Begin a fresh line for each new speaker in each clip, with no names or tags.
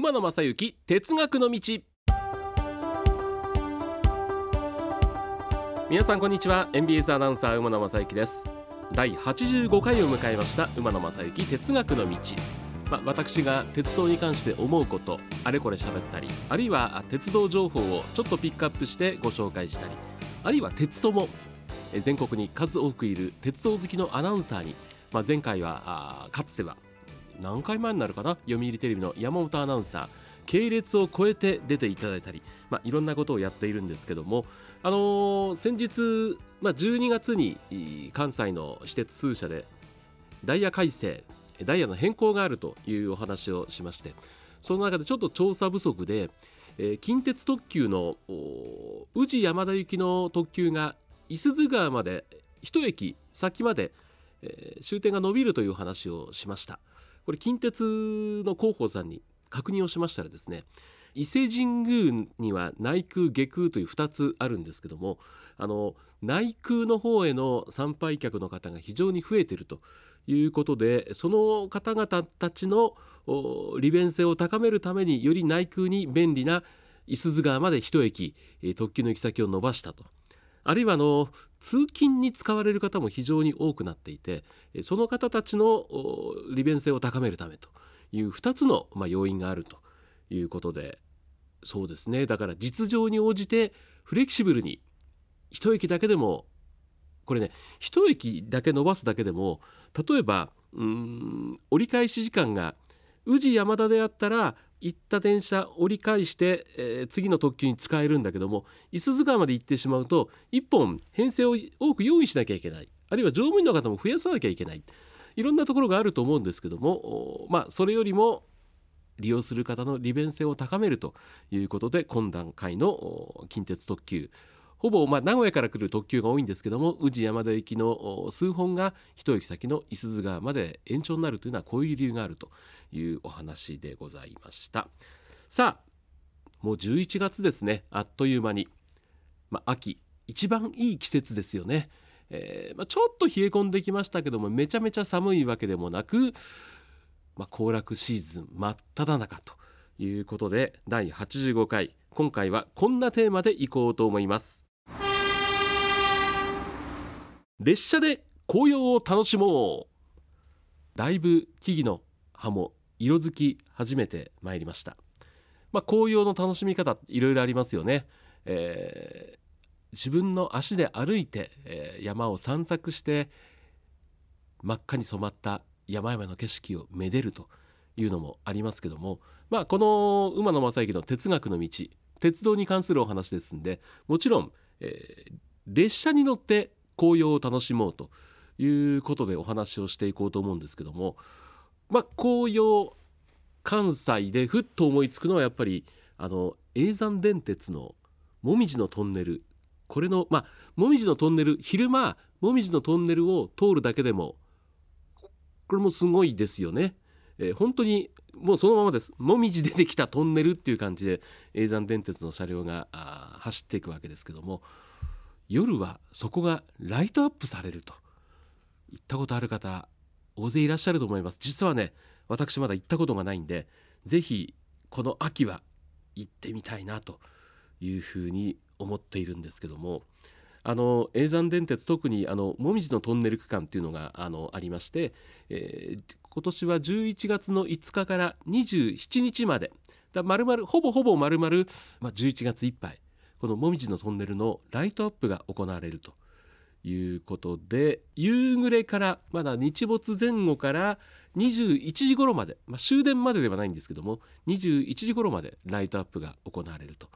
馬野正幸哲学の道。皆さんこんにちは。NBS アナウンサー馬野正幸です。第85回を迎えました馬野正幸哲学の道。まあ、私が鉄道に関して思うことあれこれ喋ったりあるいは鉄道情報をちょっとピックアップしてご紹介したりあるいは鉄道も全国に数多くいる鉄道好きのアナウンサーに、まあ、前回はかつては何回前になるかな？読売テレビの山本アナウンサー。系列を超えて出ていただいたり、まあ、いろんなことをやっているんですけども、あのー、先日、まあ、12月に関西の私鉄数社でダイヤ改正ダイヤの変更があるというお話をしまして。その中でちょっと調査不足で、えー、近鉄特急の宇治山田行きの特急が五十鈴川まで一駅先まで、えー、終点が延びるという話をしました。これ近鉄の広報さんに確認をしましたらですね伊勢神宮には内宮下宮という2つあるんですけどもあの内宮の方への参拝客の方が非常に増えているということでその方々たちの利便性を高めるためにより内宮に便利な五十鈴川まで一駅特急の行き先を伸ばしたと。あるいはあの通勤に使われる方も非常に多くなっていてその方たちの利便性を高めるためという2つの、ま、要因があるということでそうですね。だから実情に応じてフレキシブルに一駅だけでもこれね一駅だけ伸ばすだけでも例えばうん折り返し時間が宇治山田であったら行った電車折り返して、えー、次の特急に使えるんだけども五十鈴川まで行ってしまうと1本編成を多く用意しなきゃいけない。あるいは乗務員の方も増やさなきゃいけない。いろんなところがあると思うんですけどもまあそれよりも利用する方の利便性を高めるということで今段階の近鉄特急ほぼまあ名古屋から来る特急が多いんですけども宇治山田行きの数本が一駅先の五十鈴川まで延長になるというのはこういう理由があるというお話でございました。さあもう11月ですね。あっという間に、まあ、秋一番いい季節ですよね、えー、まあ、ちょっと冷え込んできましたけどもめちゃめちゃ寒いわけでもなくまあ、行楽シーズン真っ只中ということで第85回今回はこんなテーマでいこうと思います。列車で紅葉を楽しもう。だいぶ木々の葉も色づき始めてまいりました。まあ、紅葉の楽しみ方いろいろありますよね、えー、自分の足で歩いて、えー、山を散策して真っ赤に染まった山々の景色をめでるというのもありますけども、まあ、この馬野正幸の哲学の道鉄道に関するお話ですんでもちろん、えー、列車に乗って紅葉を楽しもうということでお話をしていこうと思うんですけども、まあ、紅葉関西でふっと思いつくのはやっぱりあの叡山電鉄のもみじのトンネル。これのまあもみじのトンネル昼間もみじのトンネルを通るだけでもこれもすごいですよね、えー、本当にもうそのままです。もみじ出てきたトンネルっていう感じで叡山電鉄の車両が走っていくわけですけども夜はそこがライトアップされると。行ったことある方大勢いらっしゃると思います。実はね私まだ行ったことがないんで是非この秋は行ってみたいなというふうに思っているんですけども。あの叡山電鉄特にあのもみじのトンネル区間っていうのがあのありまして、えー、今年は11月の5日から27日まで。だ丸々ほぼほぼ丸々、まあ、11月いっぱいこのもみじのトンネルのライトアップが行われるということで夕暮れからまだ日没前後から21時頃まで、まあ、終電までではないんですけども21時頃までライトアップが行われると。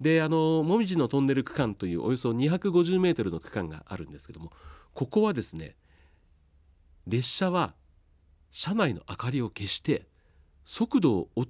であのもみじのトンネル区間というおよそ250メートルの区間があるんですけどもここはですね列車は車内の明かりを消して速度を落